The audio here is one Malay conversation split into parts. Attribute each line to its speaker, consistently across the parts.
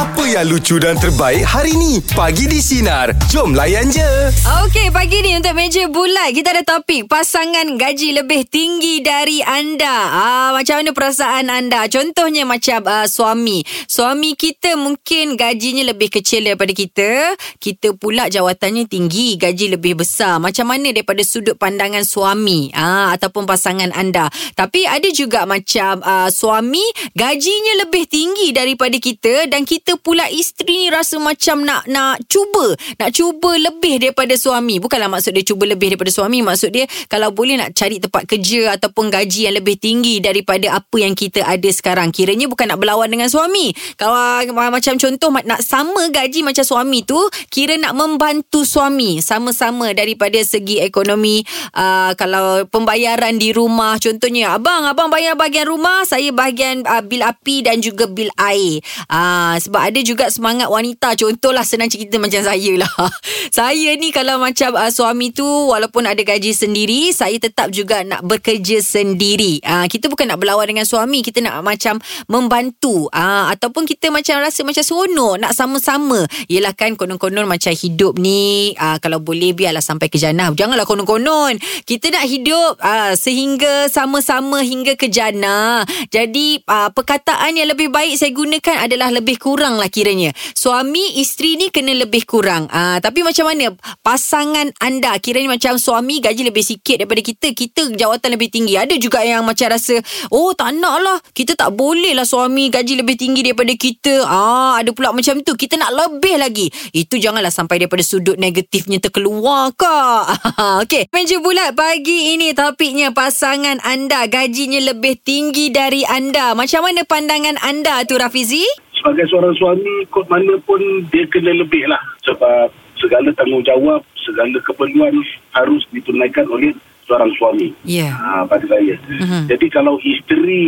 Speaker 1: Apa yang lucu dan terbaik hari ni? Pagi di Sinar. Jom layan je.
Speaker 2: Okey, pagi ni untuk meja bulat kita ada topik pasangan gaji lebih tinggi dari anda. Ah, macam mana perasaan anda? Contohnya macam ah, suami. Suami kita mungkin gajinya lebih kecil daripada kita. Kita pula jawatannya tinggi, gaji lebih besar. Macam mana daripada sudut pandangan suami ah, ataupun pasangan anda? Tapi ada juga macam ah, suami gajinya lebih tinggi daripada kita dan kita pula isteri ni rasa macam nak nak cuba, nak cuba lebih daripada suami. Bukanlah maksud dia cuba lebih daripada suami, maksud dia kalau boleh nak cari tempat kerja ataupun gaji yang lebih tinggi daripada apa yang kita ada sekarang. Kiranya bukan nak berlawan dengan suami. Kalau macam contoh nak sama gaji macam suami tu, kira nak membantu suami sama-sama daripada segi ekonomi. Uh, kalau pembayaran di rumah contohnya, abang abang bayar bahagian rumah, saya bahagian uh, bil api dan juga bil air. Ah sebab ada juga semangat wanita contohlah senang cerita macam saya lah. saya ni kalau macam uh, suami tu walaupun ada gaji sendiri, saya tetap juga nak bekerja sendiri. Ah kita bukan nak berlawan dengan suami, kita nak macam membantu. Ah ataupun kita macam rasa macam seronok nak sama-sama. Yelah kan konon-konon macam hidup ni ah kalau boleh biarlah sampai ke jannah. Janganlah konon-konon. Kita nak hidup ah sehingga sama-sama hingga ke jannah. Jadi uh, perkataan yang lebih baik saya gunakan adalah lebih kurang lah kiranya. Suami, isteri ni kena lebih kurang. Uh, tapi macam mana pasangan anda kiranya macam suami gaji lebih sikit daripada kita. Kita jawatan lebih tinggi. Ada juga yang macam rasa, oh tak nak lah. Kita tak boleh lah suami gaji lebih tinggi daripada kita. Ah, Ada pula macam tu. Kita nak lebih lagi. Itu janganlah sampai daripada sudut negatifnya terkeluar kak. Okey. Meja bulat pagi ini topiknya pasangan anda gajinya lebih tinggi dari anda. Macam mana pandangan anda tu Rafizi?
Speaker 3: Sebagai seorang suami kot mana pun dia kena lebih lah sebab segala tanggungjawab segala keperluan harus ditunaikan oleh seorang suami
Speaker 2: Ya.
Speaker 3: ha, pada saya
Speaker 2: Mhm.
Speaker 3: jadi kalau isteri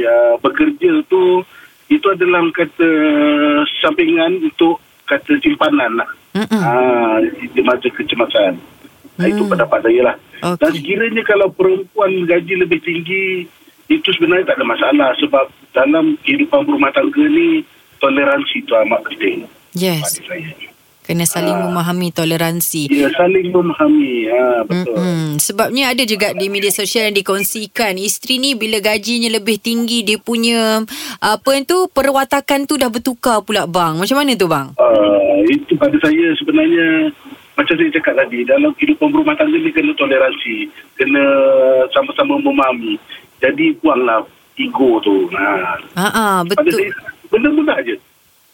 Speaker 3: uh, bekerja tu itu adalah kata sampingan untuk kata simpanan lah
Speaker 2: Mm-mm.
Speaker 3: ha, di masa kecemasan ha, itu pendapat saya lah
Speaker 2: Okey.
Speaker 3: dan sekiranya kalau perempuan gaji lebih tinggi itu sebenarnya tak ada masalah sebab dalam kehidupan berumah tangga ni toleransi itu amat penting
Speaker 2: Yes. Kena saling
Speaker 3: Ah.
Speaker 2: memahami toleransi.
Speaker 3: Ya, saling memahami. Ha, betul.
Speaker 2: Mm-mm. Sebabnya ada juga di media sosial yang dikongsikan isteri ni bila gajinya lebih tinggi dia punya apa yang tu perwatakan tu dah bertukar pula bang. Macam mana tu bang?
Speaker 3: Uh, itu pada saya sebenarnya macam saya cakap tadi dalam kehidupan berumah tangga ni kena toleransi, kena sama-sama memahami. Jadi buanglah ego tu. Ha.
Speaker 2: Ha betul.
Speaker 3: saya benda mudah je.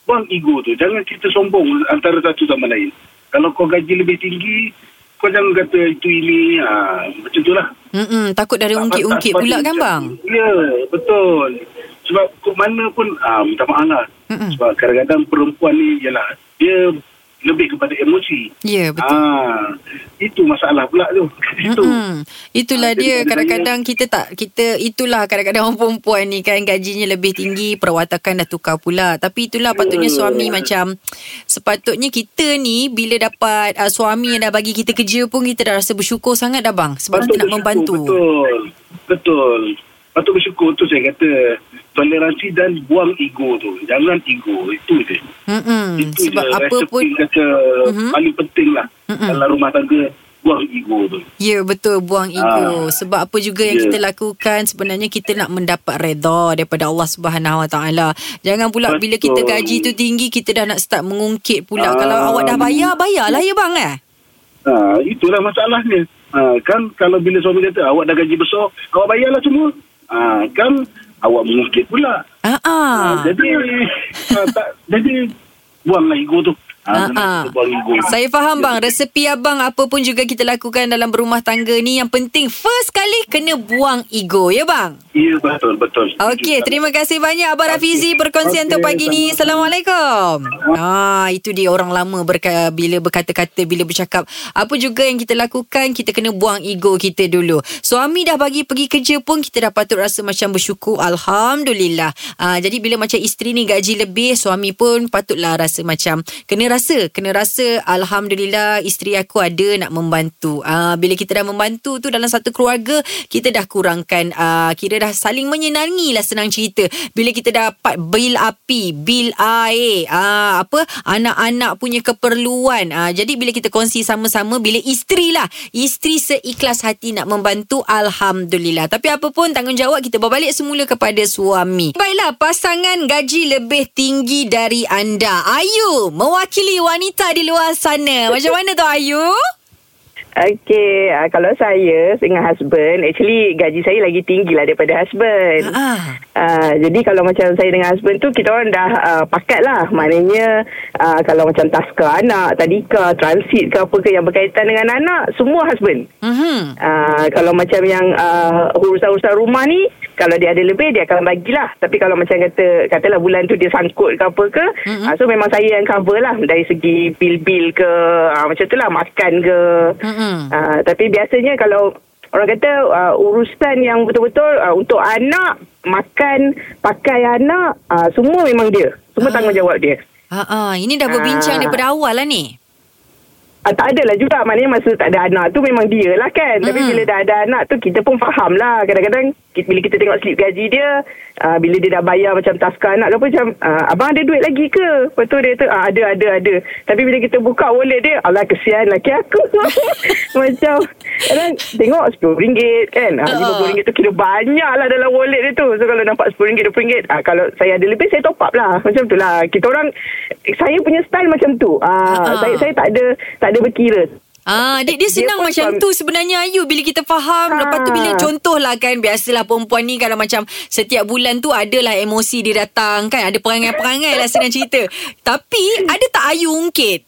Speaker 3: Buang ego tu. Jangan kita sombong antara satu sama lain. Kalau kau gaji lebih tinggi, kau jangan kata itu ini. Ha, macam tu lah.
Speaker 2: Mm takut dari ungkit-ungkit
Speaker 3: Tak-
Speaker 2: pula kan bang?
Speaker 3: Ya, betul. Sebab mana pun, ah, minta maaf lah.
Speaker 2: Mm-mm.
Speaker 3: Sebab kadang-kadang perempuan ni, yalah, dia lebih kepada emosi.
Speaker 2: Ya betul.
Speaker 3: Ah, itu masalah pula tu. itu.
Speaker 2: Itulah
Speaker 3: Ah,
Speaker 2: dia kadang-kadang kita tak kita itulah kadang-kadang orang perempuan ni kan gajinya lebih tinggi perwatakan dah tukar pula tapi itulah patutnya suami macam sepatutnya kita ni bila dapat uh, suami yang dah bagi kita kerja pun kita dah rasa bersyukur sangat dah bang sebab kita nak
Speaker 3: bersyukur,
Speaker 2: membantu
Speaker 3: Betul. Betul. Patut bersyukur tu saya kata. Toleransi dan buang ego tu. Jangan ego. Itu je.
Speaker 2: Mm-mm.
Speaker 3: Itu
Speaker 2: sebab
Speaker 3: je
Speaker 2: apa
Speaker 3: resepi
Speaker 2: pun
Speaker 3: kata
Speaker 2: Mhm.
Speaker 3: paling penting lah.
Speaker 2: Mm-mm.
Speaker 3: Dalam rumah tangga, buang ego tu.
Speaker 2: Ya betul buang ego
Speaker 3: Ah.
Speaker 2: sebab apa juga yang
Speaker 3: Ya.
Speaker 2: kita lakukan sebenarnya kita nak mendapat redha daripada Allah Subhanahu Wa Taala. Jangan pula
Speaker 3: Betul.
Speaker 2: bila kita gaji tu tinggi kita dah nak start mengungkit pula
Speaker 3: Ah.
Speaker 2: kalau awak dah bayar bayarlah ya bang eh.
Speaker 3: Ha, itulah masalahnya. Ha, kan kalau bila suami kata awak dah gaji besar, awak bayarlah semua. Ha, kan awak mengungkit pula.
Speaker 2: Ah
Speaker 3: Ha,
Speaker 2: ah.
Speaker 3: jadi ha, tak jadi buanglah ego tu.
Speaker 2: Ah,
Speaker 3: Ha,
Speaker 2: ah.
Speaker 3: ego.
Speaker 2: Saya faham bang Resepi abang Apa pun juga kita lakukan Dalam berumah tangga ni Yang penting First kali Kena buang ego Ya bang
Speaker 3: Ya betul betul.
Speaker 2: Okey, terima kasih banyak Abang Rafizi perkongsian
Speaker 3: Okey,
Speaker 2: untuk pagi ni. Assalamualaikum. Ah, itu dia orang lama berka, bila berkata-kata, bila bercakap. Apa juga yang kita lakukan, kita kena buang ego kita dulu. Suami dah bagi pergi kerja pun kita dah patut rasa macam bersyukur. Alhamdulillah. Ah, jadi bila macam isteri ni gaji lebih, suami pun patutlah rasa macam kena rasa, kena rasa alhamdulillah isteri aku ada nak membantu. Uh, bila kita dah membantu tu dalam satu keluarga, kita dah kurangkan uh, kira dah saling menyenangi lah senang cerita. Bila kita dapat bil api, bil air, uh, apa anak-anak punya keperluan. Uh, jadi bila kita kongsi sama-sama bila isteri lah, isteri seikhlas hati nak membantu alhamdulillah. Tapi apa pun tanggungjawab kita berbalik semula kepada suami. Baiklah, pasangan gaji lebih tinggi dari anda. Ayu mewakili wanita di luar sana. Macam mana tu Ayu?
Speaker 4: Okey, uh, kalau saya dengan husband, actually gaji saya lagi tinggi lah daripada husband.
Speaker 2: Ah.
Speaker 4: Uh, jadi kalau macam saya dengan husband tu, kita orang dah uh, pakat lah. Maknanya uh, kalau macam taska anak, tadika, transit ke apa ke yang berkaitan dengan anak, semua husband.
Speaker 2: Mhm.
Speaker 4: Uh, kalau macam yang uh, urusan-urusan rumah ni, kalau dia ada lebih, dia akan bagilah. Tapi kalau macam kata, katalah bulan tu dia sangkut ke apa ke,
Speaker 2: Mhm.
Speaker 4: uh, so memang saya yang cover lah. Dari segi bil-bil ke, uh, macam tu lah, makan ke.
Speaker 2: Mhm.
Speaker 4: Uh, tapi biasanya kalau orang kata uh, urusan yang betul-betul uh, untuk anak, makan, pakai anak, uh, semua memang dia. Semua
Speaker 2: Ah.
Speaker 4: tanggungjawab dia.
Speaker 2: Ah, ah, ini dah berbincang
Speaker 4: Ah.
Speaker 2: daripada awal lah ni.
Speaker 4: Uh, tak adalah juga. Maknanya masa tak ada anak tu Memang dia lah kan. Tapi
Speaker 2: Mm-mm.
Speaker 4: bila dah ada anak tu Kita pun faham lah. Kadang-kadang Bila kita tengok slip gaji dia uh, Bila dia dah bayar Macam taska anak ke apa Macam uh, Abang ada duit lagi ke? Lepas tu dia tu uh, Ada ada ada. Tapi bila kita buka wallet dia Allah kesian laki aku. Macam Kadang tengok RM10 kan? Uh, RM50 tu kira banyak lah Dalam wallet dia tu. So kalau nampak RM10 RM20 uh, Kalau saya ada lebih Saya top up lah. Macam tu lah. Kita orang Saya punya style macam tu. Uh,
Speaker 2: Ah.
Speaker 4: saya, saya tak ada Tak ada berkira
Speaker 2: Ah, dia, dia
Speaker 4: Dia
Speaker 2: senang
Speaker 4: pun
Speaker 2: macam tu sebenarnya Ayu bila kita faham.
Speaker 4: Ah.
Speaker 2: Lepas tu bila contohlah kan biasalah perempuan ni kalau macam setiap bulan tu adalah emosi dia datang kan. Ada perangai-perangai lah senang cerita. Tapi ada tak Ayu ungkit?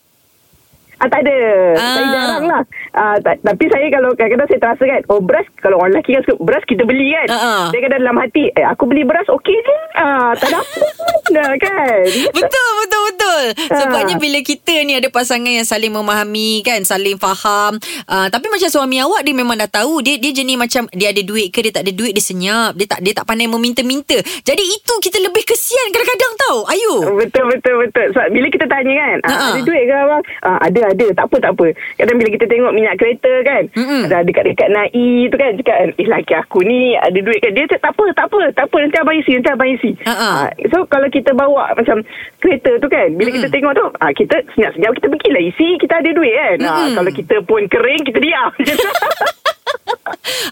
Speaker 4: Ah, tak ada.
Speaker 2: Ah.
Speaker 4: Saya jarang lah. Ah, tak, tapi saya kalau kadang-kadang saya terasa kan, oh beras, kalau orang lelaki kan suka, beras kita beli kan.
Speaker 2: Ah, ah.
Speaker 4: Saya kadang dalam hati, eh aku beli beras okey je. Ah, tak ada apa dah kan.
Speaker 2: Betul, betul, betul.
Speaker 4: Ah.
Speaker 2: Sebabnya bila kita ni ada pasangan yang saling memahami kan, saling faham. Uh, tapi macam suami awak dia memang dah tahu dia dia jenis macam dia ada duit ke dia tak ada duit dia senyap. Dia tak dia tak pandai meminta-minta. Jadi itu kita lebih kesian kadang-kadang tau. Ayu.
Speaker 4: Betul betul betul. So, bila kita tanya kan, ah,
Speaker 2: Ha-ha.
Speaker 4: ada duit ke abang? Ah, ada ada. Tak apa tak apa. Kadang bila kita tengok minyak kereta kan, ada dekat-dekat Nai tu kan cakap eh laki aku ni ada duit kan. Dia cakap tak apa tak apa. Tak apa nanti abang isi nanti abang isi. Ah, so kalau kita bawa macam kereta tu kan, bila kita tengok tu, ah, kita senyap-senyap kita pergilah isi, kita ada duit kan. Ah,
Speaker 2: Mm-mm.
Speaker 4: kalau kita pun kering kita diam.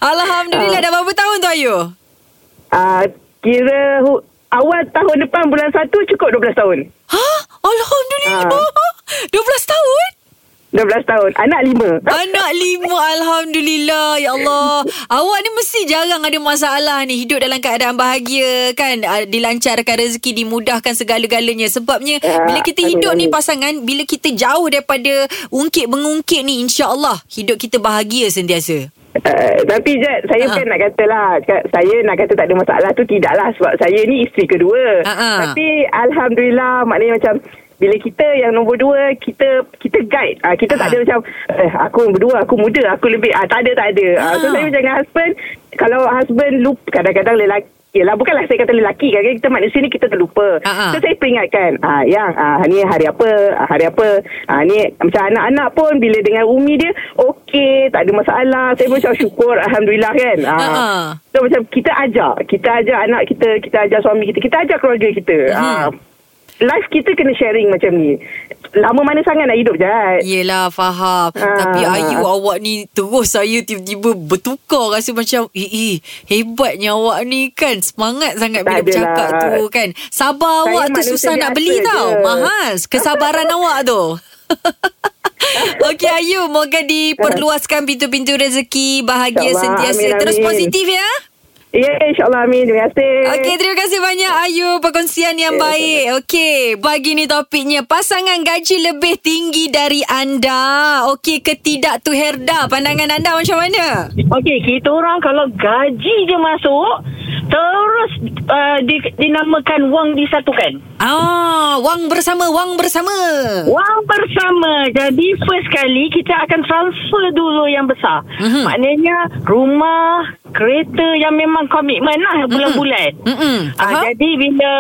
Speaker 2: Alhamdulillah dah berapa tahun tu Ayu?
Speaker 4: ah, kira hu- awal tahun depan bulan 1 cukup 12 tahun.
Speaker 2: Ha? Alhamdulillah.
Speaker 4: Ah.
Speaker 2: 12 tahun?
Speaker 4: 12 tahun. Anak 5.
Speaker 2: Anak lima Alhamdulillah Ya Allah Awak ni mesti jarang ada masalah ni Hidup dalam keadaan bahagia kan Ah, Dilancarkan rezeki Dimudahkan segala-galanya Sebabnya
Speaker 4: Ya,
Speaker 2: Bila kita hidup ni pasangan Bila kita jauh daripada Ungkit-mengungkit ni InsyaAllah Hidup kita bahagia sentiasa
Speaker 4: Uh, tapi Jad, saya
Speaker 2: Ha.
Speaker 4: kan nak kata lah, cakap, saya nak kata tak ada masalah tu tidaklah sebab saya ni isteri kedua.
Speaker 2: Ha.
Speaker 4: Tapi Alhamdulillah maknanya macam bila kita yang nombor dua kita kita guide ah kita tak
Speaker 2: Ha.
Speaker 4: ada macam eh aku nombor dua aku muda aku lebih ah tak ada tak ada ah so
Speaker 2: Ha.
Speaker 4: saya macam dengan husband kalau husband lupa kadang-kadang lelaki Yelah bukanlah saya kata lelaki kan Kita manusia ni kita terlupa
Speaker 2: Ha, ha.
Speaker 4: So saya peringatkan ah, Yang ah, ni hari apa ah, Hari apa ah, Ni macam anak-anak pun Bila dengan Umi dia Okey Tak ada masalah Saya macam syukur Alhamdulillah kan ah.
Speaker 2: Ha, ha.
Speaker 4: So macam kita ajar Kita ajar anak kita Kita ajar suami kita Kita ajar keluarga kita
Speaker 2: Mhm.
Speaker 4: ah, Life kita kena sharing macam ni. Lama mana sangat nak hidup Jad?
Speaker 2: Yelah faham.
Speaker 4: Ah.
Speaker 2: Tapi Ayu awak ni Terus saya tiba-tiba bertukar Rasa macam Eh, eh hebatnya awak ni kan. Semangat sangat Bila
Speaker 4: Tak
Speaker 2: bercakap tu kan. Sabar
Speaker 4: Saya
Speaker 2: awak tu susah nak beli tau.
Speaker 4: Je.
Speaker 2: Mahal Kesabaran awak tu. Okey Ayu Moga diperluaskan pintu-pintu rezeki Bahagia
Speaker 4: InsyaAllah.
Speaker 2: sentiasa.
Speaker 4: Amin,
Speaker 2: Terus
Speaker 4: amin.
Speaker 2: positif ya
Speaker 4: Ya insyaAllah amin Terima kasih
Speaker 2: Okey, terima kasih banyak Ayu perkongsian yang baik. Okey, pagi ni topiknya pasangan gaji lebih tinggi dari anda. Okey ke tidak tu Herda? Pandangan anda macam mana?
Speaker 5: Okey, kita orang kalau gaji je masuk, terus uh, di, dinamakan wang disatukan.
Speaker 2: Ah, wang bersama, wang bersama.
Speaker 5: Wang bersama. Jadi first kali kita akan transfer dulu yang besar.
Speaker 2: Mhm.
Speaker 5: Maknanya rumah, kereta yang memang komitmen lah bulan-bulan.
Speaker 2: Mm-mm. Faham?
Speaker 5: jadi bila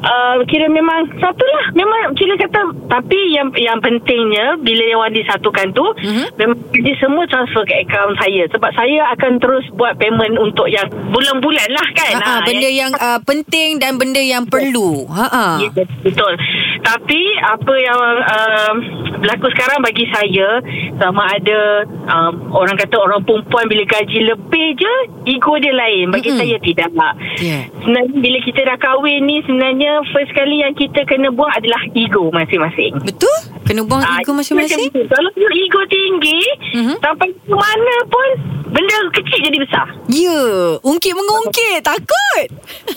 Speaker 5: uh, kira memang satu lah memang kira kata tapi yang yang pentingnya bila yang disatukan tu
Speaker 2: Mhm.
Speaker 5: memang dia semua transfer ke akaun saya sebab saya akan terus buat payment untuk yang bulan-bulan lah kan.
Speaker 2: Ha, benda yang uh, penting dan benda yang perlu. Ha.
Speaker 5: Ya, betul. Tapi apa yang uh, berlaku sekarang bagi saya sama ada um, orang kata orang perempuan bila gaji lebih je ego dia lain. Bagi
Speaker 2: Mm-mm.
Speaker 5: saya tidak.
Speaker 2: Ya.
Speaker 5: Sebenarnya bila kita dah kahwin ni sebenarnya first kali yang kita kena buang adalah ego masing-masing.
Speaker 2: Betul? Kena buang
Speaker 5: Ah,
Speaker 2: ego masing-masing?
Speaker 5: Kalau you ego tinggi,
Speaker 2: Mhm.
Speaker 5: sampai ke mana pun benda kecil jadi besar.
Speaker 2: Ya, ungkit mengungkit, takut.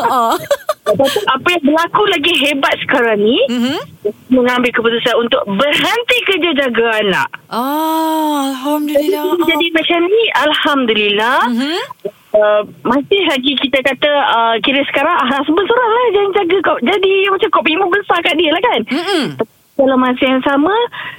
Speaker 2: oh.
Speaker 5: Apa yang berlaku lagi hebat sekarang ni,
Speaker 2: Mhm.
Speaker 5: mengambil keputusan untuk berhenti kerja jaga anak.
Speaker 2: Ah, alhamdulillah.
Speaker 5: Jadi macam ni Alhamdulillah
Speaker 2: Mhm.
Speaker 5: uh, Masih lagi kita kata uh, Kira sekarang ah, Husband seorang lah Yang jaga kau Jadi macam komitmen besar kat dia lah kan
Speaker 2: Mm-mm.
Speaker 5: Dalam masa yang sama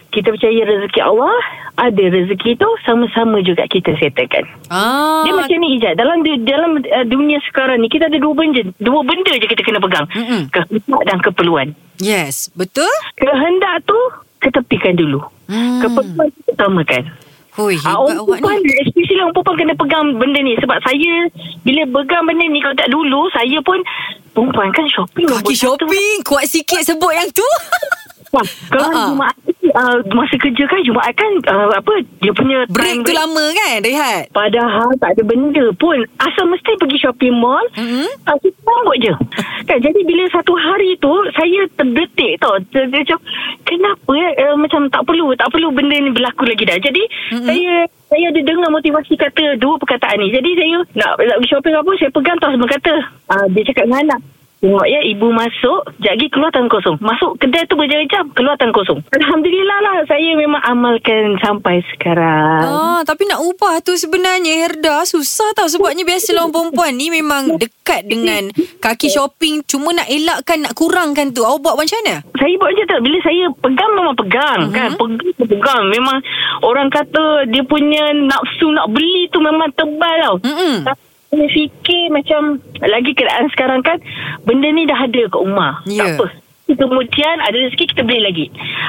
Speaker 5: Kita percaya rezeki Allah Ada rezeki tu Sama-sama juga kita settlekan
Speaker 2: Ah.
Speaker 5: Dia macam ni Ijat Dalam dalam uh, dunia sekarang ni Kita ada dua benda Dua benda je kita kena pegang
Speaker 2: Mm-mm.
Speaker 5: Kehendak dan keperluan
Speaker 2: Yes, betul?
Speaker 5: Kehendak tu Ketepikan dulu
Speaker 2: Hmm.
Speaker 5: Keperluan utamakan
Speaker 2: Hui,
Speaker 5: Ah,
Speaker 2: hebat
Speaker 5: orang
Speaker 2: awak
Speaker 5: perempuan
Speaker 2: ni.
Speaker 5: Especially orang perempuan Kena pegang benda ni Sebab saya Bila pegang benda ni Kalau tak dulu Saya pun Perempuan kan shopping
Speaker 2: Kaki
Speaker 5: satu.
Speaker 2: shopping, kuat sikit sebut yang tu.
Speaker 5: Wah, Kalau
Speaker 2: Ah, ah.
Speaker 5: Jumaat uh, Masa kerja kan Jumaat kan uh, Apa Dia punya
Speaker 2: Break tu lama kan, rehat?
Speaker 5: Padahal tak ada benda pun. Asal mesti pergi shopping mall
Speaker 2: Mhm.
Speaker 5: uh, Kita sambut je. Kan, Jadi bila satu hari tu Saya terdetik tau. Ter- ter- Macam Kenapa uh, Macam tak perlu Tak perlu benda ni berlaku lagi dah. Jadi
Speaker 2: Mhm.
Speaker 5: saya Saya ada dengar motivasi kata Dua perkataan ni. Jadi saya Nak, nak pergi shopping apa Saya pegang tau Semua kata. Uh, Dia cakap dengan anak Tengok ya ibu masuk Sekejap lagi keluar tangan kosong Masuk kedai tu berjam-jam Keluar tangan kosong Alhamdulillah lah Saya memang amalkan Sampai sekarang
Speaker 2: Ah, tapi nak ubah tu sebenarnya Herda susah tau sebabnya biasalah orang perempuan ni memang dekat dengan kaki shopping cuma nak elakkan nak kurangkan tu. Awak buat macam mana?
Speaker 5: Saya buat macam tu Bila saya pegang Memang pegang
Speaker 2: Mhm.
Speaker 5: mm-hmm. kan Pegang tu pegang Memang Orang kata Dia punya nafsu nak beli tu Memang tebal tau
Speaker 2: Mm-mm.
Speaker 5: Tapi saya fikir macam Lagi keadaan sekarang kan Benda ni dah ada kat rumah.
Speaker 2: Ya.
Speaker 5: Tak apa. Kemudian ada rezeki kita beli lagi.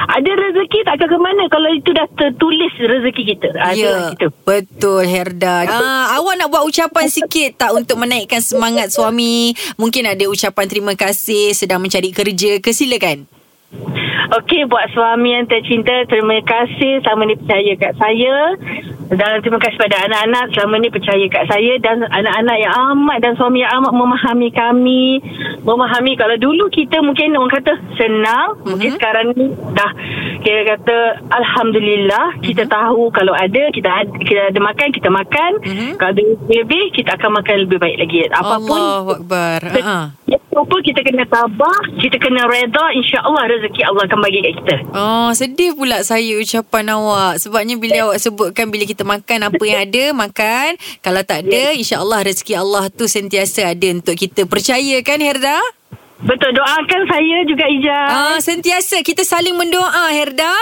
Speaker 5: Ada rezeki tak akan ke mana. Kalau itu dah tertulis rezeki kita. Ada
Speaker 2: Ya,
Speaker 5: gitu.
Speaker 2: betul Herda. Ah, awak nak buat ucapan sikit tak untuk menaikkan semangat suami? Mungkin ada ucapan terima kasih sedang mencari kerja ke? Silakan.
Speaker 5: Okey buat suami yang tercinta Terima kasih. Selama ni percaya kat saya Dan terima kasih pada anak-anak Selama ni percaya kat saya Dan anak-anak yang amat Dan suami yang amat memahami kami Memahami Kalau dulu kita mungkin orang kata Senang mm-hmm. Mungkin sekarang ni Dah Kira kata Alhamdulillah Kita tahu Kalau ada Kita ada, kita ada makan Kita makan
Speaker 2: Mhm.
Speaker 5: Kalau ada lebih Kita akan makan lebih baik lagi Apapun
Speaker 2: Allahu Akbar.
Speaker 5: Ya, apa kita kena tabah, kita kena reda, insya-Allah rezeki Allah akan bagi kat kita.
Speaker 2: Oh, sedih pula saya ucapan awak. Sebabnya bila awak sebutkan bila kita makan apa yang ada, makan. Kalau tak ada, insya-Allah rezeki Allah tu sentiasa ada untuk kita. Percaya kan Herda?
Speaker 5: Betul doakan saya juga Ija.
Speaker 2: Ah, sentiasa kita saling mendoa Herda.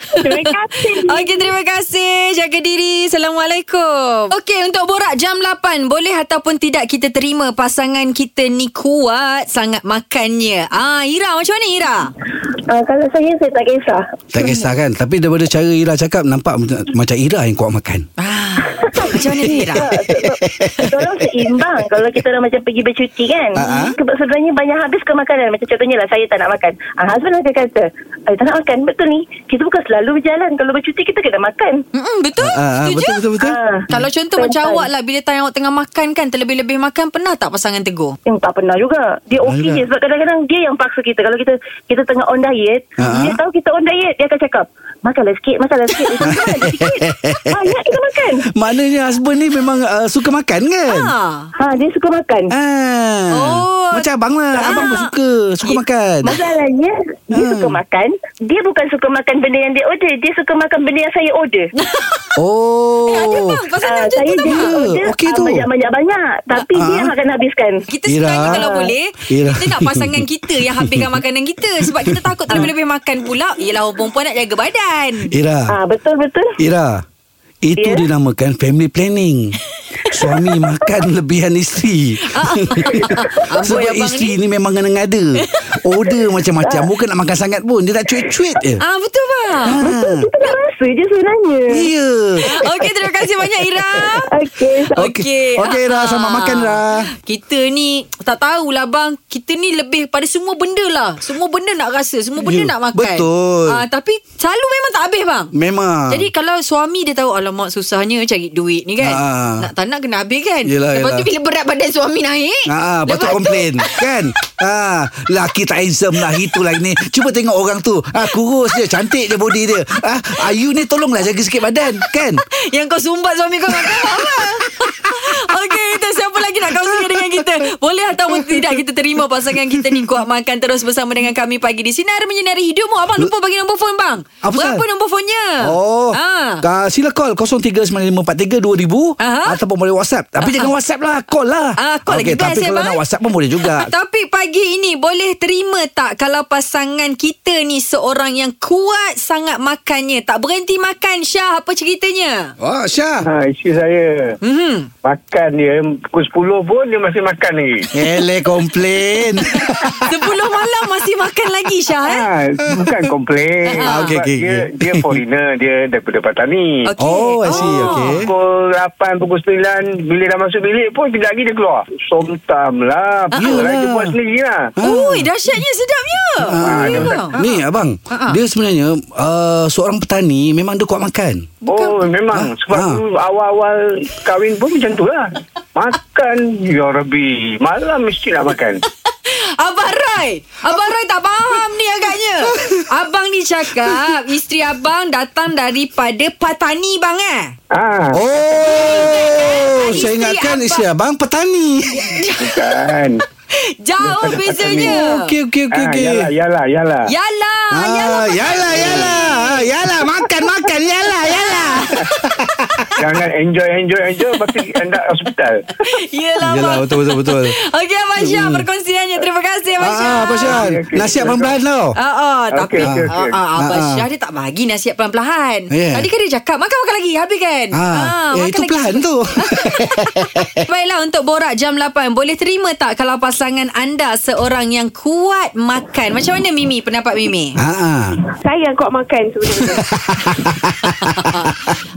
Speaker 5: Terima kasih.
Speaker 2: Okey, terima kasih. Jaga diri. Assalamualaikum. Okey, untuk borak jam 8. Boleh ataupun tidak kita terima pasangan kita ni kuat sangat makannya. Ah, Ira, macam mana Ira?
Speaker 4: Uh, kalau saya, saya tak kisah.
Speaker 6: Tak kisah kan Tapi daripada cara Ira cakap Nampak macam, Ira yang kuat makan
Speaker 2: Ah, macam mana ni?
Speaker 4: Tolong seimbang Kalau kita dah macam pergi bercuti kan. Sebab sebenarnya banyak habis ke makanan Macam contohnya lah Saya tak nak makan ah, Husband akan kata Eh tak nak makan Betul ni Kita bukan selalu berjalan Kalau bercuti kita kena makan
Speaker 2: Mm-mm, betul?
Speaker 6: Ah,
Speaker 2: Setuju?
Speaker 6: Betul betul betul
Speaker 4: ah.
Speaker 2: Kalau contoh
Speaker 4: Betul.
Speaker 2: macam awak lah Bila tanya awak tengah makan kan Terlebih-lebih makan Pernah tak pasangan tegur?
Speaker 4: Yang tak pernah juga Dia okey je Sebab kadang-kadang Dia yang paksa kita Kalau kita Kita tengah on diet
Speaker 6: Ah.
Speaker 4: Dia tahu kita on diet Dia akan cakap Makanlah sikit Makanlah sikit kan ada sikit Banyak kita makan
Speaker 6: Maknanya husband ni memang uh, suka makan kan?
Speaker 2: Ah.
Speaker 4: Ha, dia suka makan.
Speaker 6: Ah,
Speaker 2: Oh.
Speaker 6: Macam abang lah. Abang pun suka Suka makan.
Speaker 4: Masalahnya Dia
Speaker 6: Hmm.
Speaker 4: suka makan. Dia bukan suka makan benda yang dia order. Dia suka makan benda yang saya order.
Speaker 6: Oh.
Speaker 2: Eh, ada bang? Pasangan
Speaker 4: Ah,
Speaker 2: macam
Speaker 4: Saya
Speaker 2: tu
Speaker 4: dia order
Speaker 6: okey tu.
Speaker 4: Banyak-banyak-banyak Tapi
Speaker 6: Ah.
Speaker 4: dia yang akan habiskan.
Speaker 2: Kita
Speaker 6: Ira.
Speaker 2: sebenarnya kalau boleh.
Speaker 6: Ira.
Speaker 2: Kita nak pasangan kita Yang habiskan makanan kita. Sebab kita takut terlebih-lebih makan pula Yelah orang perempuan nak jaga badan.
Speaker 6: Ira.
Speaker 4: Ah Betul-betul.
Speaker 6: Ira Itu
Speaker 4: Ya?
Speaker 6: dinamakan family planning Suami makan lebihan isteri
Speaker 2: Amboi
Speaker 6: Sebab isteri
Speaker 2: ni.
Speaker 6: ni memang ngada-ngada Order macam-macam Bukan nak makan sangat pun Dia nak cuit-cuit je
Speaker 2: Ah betul bang.
Speaker 6: ha.
Speaker 4: Kita tak rasa je sebenarnya.
Speaker 6: Ya
Speaker 2: Okey terima kasih banyak Ira.
Speaker 4: Okey.
Speaker 6: Okey. Okey, Ra. Selamat makan, Ra.
Speaker 2: Kita ni tak tahulah bang. Kita ni lebih pada semua benda lah. Semua benda nak rasa. Semua benda
Speaker 6: Ya,
Speaker 2: nak makan.
Speaker 6: betul.
Speaker 2: Ah, tapi selalu memang tak habis bang.
Speaker 6: Memang
Speaker 2: Jadi kalau suami dia tahu Alamak susahnya cari duit ni kan
Speaker 6: Ah.
Speaker 2: Nak tak nak kena habis kan
Speaker 6: Yelah,
Speaker 2: Lepas tu
Speaker 6: yelah.
Speaker 2: bila berat badan suami naik
Speaker 6: Ah, lepas tu komplain kan. Ah, laki tak handsome lah itulah ini. Cuba tengok orang tu. Ah, kurus je, cantik je body dia. Ah, Ayu ni tolonglah jaga sikit badan, kan?
Speaker 2: Yang kau sumbat suami kau makan apa Okey kita siapa lagi nak kongsi dengan kita Boleh ataupun tidak kita terima pasangan kita ni kuat makan terus bersama dengan kami pagi di Sinar Menyinari Hidupmu Abang lupa bagi nombor phone bang
Speaker 6: Apa
Speaker 2: Berapa nombor phone-nya
Speaker 6: Oh,
Speaker 2: ah.
Speaker 6: ah. sila call 0395432000
Speaker 2: Aha.
Speaker 6: ataupun boleh WhatsApp. Tapi jangan WhatsApp lah, call lah.
Speaker 2: Ah, call lagi
Speaker 6: Okey,
Speaker 2: best
Speaker 6: tapi
Speaker 2: ya,
Speaker 6: kalau nak WhatsApp pun boleh juga.
Speaker 2: Tapi pagi ini boleh terima tak kalau pasangan kita ni seorang yang kuat sangat makannya tak berhenti makan Syah apa ceritanya?
Speaker 6: Wah, Syah.
Speaker 7: Ha, isteri saya
Speaker 2: Hmm.
Speaker 7: makan dia pukul 10 pun dia masih makan lagi.
Speaker 6: Ele komplain.
Speaker 2: 10 malam masih makan lagi Syah eh?
Speaker 7: Ha, bukan komplain.
Speaker 6: Ah, okey,
Speaker 7: Sebab
Speaker 6: okey,
Speaker 7: dia,
Speaker 6: okey.
Speaker 7: dia foreigner, dia daripada Patani.
Speaker 2: Okey.
Speaker 6: Oh, I see. Okey.
Speaker 7: Pukul 8, pukul 9 Bila dah masuk bilik pun Kejap lagi dia keluar Somtam lah
Speaker 6: Yalah.
Speaker 7: lah Dia buat sendiri lah
Speaker 2: Ui, dahsyatnya sedapnya.
Speaker 7: Ah,
Speaker 2: ya, bang.
Speaker 6: Ni abang,
Speaker 2: Ah, ah.
Speaker 6: dia sebenarnya uh, seorang petani memang dia kuat makan.
Speaker 7: Oh memang Sebab
Speaker 6: Ha.
Speaker 7: tu awal-awal Kahwin pun macam tu lah Makan Ya Rabbi Malam mesti nak makan
Speaker 2: Abang Roy. Abang Roy tak faham ni agaknya. Abang ni cakap Isteri abang datang daripada Patani bang eh?
Speaker 7: Ah,
Speaker 6: Oh, saya ingatkan
Speaker 2: abang.
Speaker 6: isteri abang petani.
Speaker 7: Kan
Speaker 2: Jauh bezanya.
Speaker 6: Okey, okey, okey,
Speaker 7: ah,
Speaker 6: okey.
Speaker 7: Yalah Yalah Yalah.
Speaker 2: Yalah
Speaker 6: Ah,
Speaker 2: Yalah
Speaker 6: yalah, yalah. Ah, Yalah, makan, makan. Yalah, yalah.
Speaker 7: Jangan enjoy enjoy enjoy Lepas tu end up hospital
Speaker 2: Yelah abang
Speaker 6: betul, betul, betul.
Speaker 2: Okey Abang Syah Perkongsiannya Terima kasih Abang Syah
Speaker 6: Ah, Abang Syah.
Speaker 7: Okey, okey.
Speaker 6: Nasihat pelan-pelan tau.
Speaker 2: Ah, ah, tapi
Speaker 7: Okey, okey, okey.
Speaker 2: ah, ah, Abang
Speaker 6: Ah, ah.
Speaker 2: Syah dia tak bagi nasihat pelan-pelan.
Speaker 6: Yeah.
Speaker 2: Tadi kan dia cakap makan-makan lagi habis kan?
Speaker 6: Ah, eh,
Speaker 2: makan
Speaker 6: itu
Speaker 2: lagi.
Speaker 6: pelan tu.
Speaker 2: Baiklah untuk borak jam 8 Boleh terima tak Kalau pasangan anda Seorang yang kuat makan Macam mana Mimi Pendapat Mimi
Speaker 6: Ha ah.
Speaker 4: Saya yang kuat makan sebenarnya.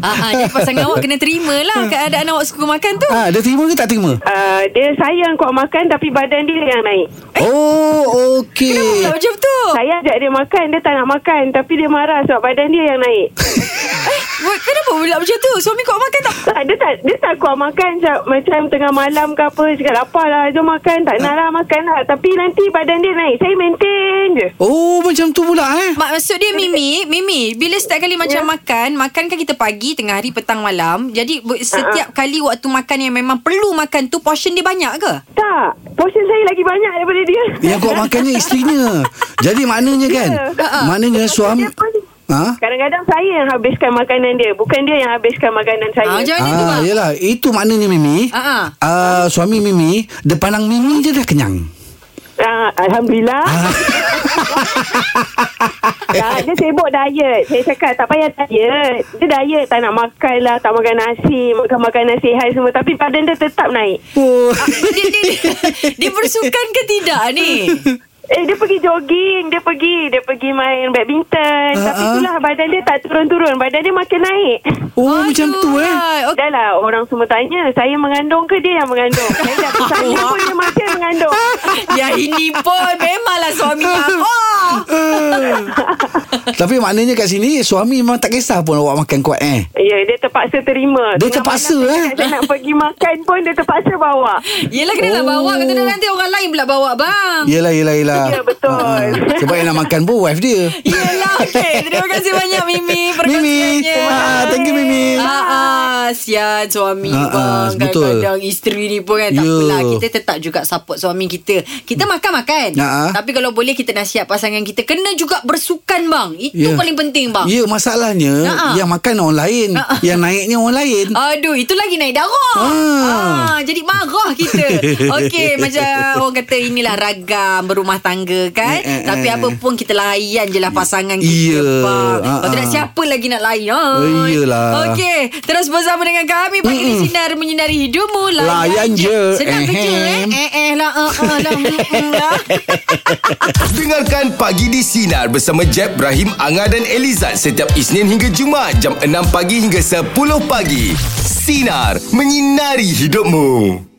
Speaker 2: Ah, ah, Jadi pasangan awak Kena terima lah Keadaan awak suka makan tu
Speaker 6: Ah, dia terima ke tak terima?
Speaker 4: Uh, dia saya yang kuat makan tapi badan dia yang naik.
Speaker 6: Oh, okey.
Speaker 2: Tak macam tu
Speaker 4: Saya ajak dia makan, dia tak nak makan tapi dia marah sebab badan dia yang naik.
Speaker 2: Kenapa pula macam tu? Suami kuat makan tak?
Speaker 4: Tak, dia tak dia tak kuat makan macam, macam tengah malam ke apa cakap lapar lah jom makan. Tak nak lah makan lah. Tapi nanti badan dia naik. Saya maintain je.
Speaker 6: Oh, macam tu pula eh.
Speaker 2: Maksud dia Mimi Mimi Bila setiap kali macam
Speaker 4: Ya.
Speaker 2: makan Makan kan kita pagi Tengah hari petang malam. Jadi setiap kali Waktu makan yang memang Perlu makan tu Portion dia banyak ke?
Speaker 4: Tak. Portion saya lagi banyak daripada dia.
Speaker 6: Yang kuat makannya isterinya. Jadi maknanya kan?
Speaker 2: Ya.
Speaker 6: Maknanya suami...
Speaker 4: Dia
Speaker 6: Ha?
Speaker 4: kadang-kadang saya yang habiskan makanan dia bukan dia yang habiskan makanan saya
Speaker 2: ah, Macam mana tu
Speaker 6: Ah,
Speaker 2: bang
Speaker 6: yelah. Itu maknanya Mimi.
Speaker 2: Ah, ah.
Speaker 6: Ah, suami Mimi, depan ang Mimi je dah kenyang.
Speaker 4: Ah, Alhamdulillah ah, Dia sibuk diet Saya cakap tak payah diet Dia diet Tak nak makan lah Tak makan nasi Makan makanan sihat semua Tapi badan dia tetap naik
Speaker 6: Oh.
Speaker 2: dia, dia, dia, dia bersukan ke tidak ni
Speaker 4: Eh dia pergi jogging Dia pergi Dia pergi main badminton
Speaker 6: Ah,
Speaker 4: Tapi
Speaker 6: ah.
Speaker 4: itulah Badan dia tak turun-turun Badan dia makin naik
Speaker 6: Oh, macam tu eh.
Speaker 2: Okey.
Speaker 4: Dah lah Orang semua tanya Saya mengandung ke dia yang mengandung Saya dah bertanya pun Dia masih mengandung
Speaker 2: Ya ini pun Memanglah suami yang Oh
Speaker 6: Tapi maknanya kat sini, suami memang tak kisah pun awak makan kuat eh.
Speaker 4: Ya dia terpaksa terima
Speaker 6: Dia
Speaker 4: Tengah
Speaker 6: terpaksa, eh?
Speaker 4: Saya nak pergi makan pun Dia terpaksa bawa
Speaker 2: Yelah kena
Speaker 6: Oh.
Speaker 2: bawa Kata dia nanti orang lain pula bawa bang
Speaker 6: Yelah, yelah, yelah.
Speaker 4: Ya, betul.
Speaker 6: Ah, ah. Sebab yang nak makan pun wife dia.
Speaker 2: Yelah okey Terima kasih banyak Mimi
Speaker 6: Mimi.
Speaker 2: Perkongsiannya
Speaker 6: Ah, thank you Mimi.
Speaker 2: Ah, ah, sian suami
Speaker 6: Ah, ah,
Speaker 2: bang
Speaker 6: betul.
Speaker 2: Kadang-kadang isteri ni pun kan Tak
Speaker 6: Ya.
Speaker 2: apalah Kita tetap juga support suami kita Kita makan-makan
Speaker 6: Ah, ah.
Speaker 2: Tapi kalau boleh kita nasihat pasangan kita Kena juga bersukan bang Itu
Speaker 6: Ya.
Speaker 2: paling penting bang
Speaker 6: Ya, masalahnya
Speaker 2: Ah, ah.
Speaker 6: yang makan orang lain,
Speaker 2: Ah, ah.
Speaker 6: yang naiknya orang lain.
Speaker 2: Aduh, itu lagi naik darah.
Speaker 6: Ah.
Speaker 2: Ah, jadi marah kita. Okey, macam orang kata inilah ragam berumah tangga kan.
Speaker 6: Eh, eh,
Speaker 2: Tapi
Speaker 6: eh.
Speaker 2: apa pun kita layan je lah pasangan kita.
Speaker 6: Iya.
Speaker 2: bang.
Speaker 6: Ah.
Speaker 2: nak siapa lagi nak layan?
Speaker 6: Oh, iyalah.
Speaker 2: Okey, terus bersama dengan kami Pagi di Sinar Menyinari hidupmu
Speaker 6: Layan je.
Speaker 2: Senang kerja eh. Eh eh lah uh, uh, lah, mm, mm, lah.
Speaker 1: Dengarkan Pagi di Sinar bersama Jeb, Ibrahim, Anga dan Elizad setiap Isnin hingga Jumaat jam 6 pagi hingga 10 pagi. Sinar. Menyinari hidupmu.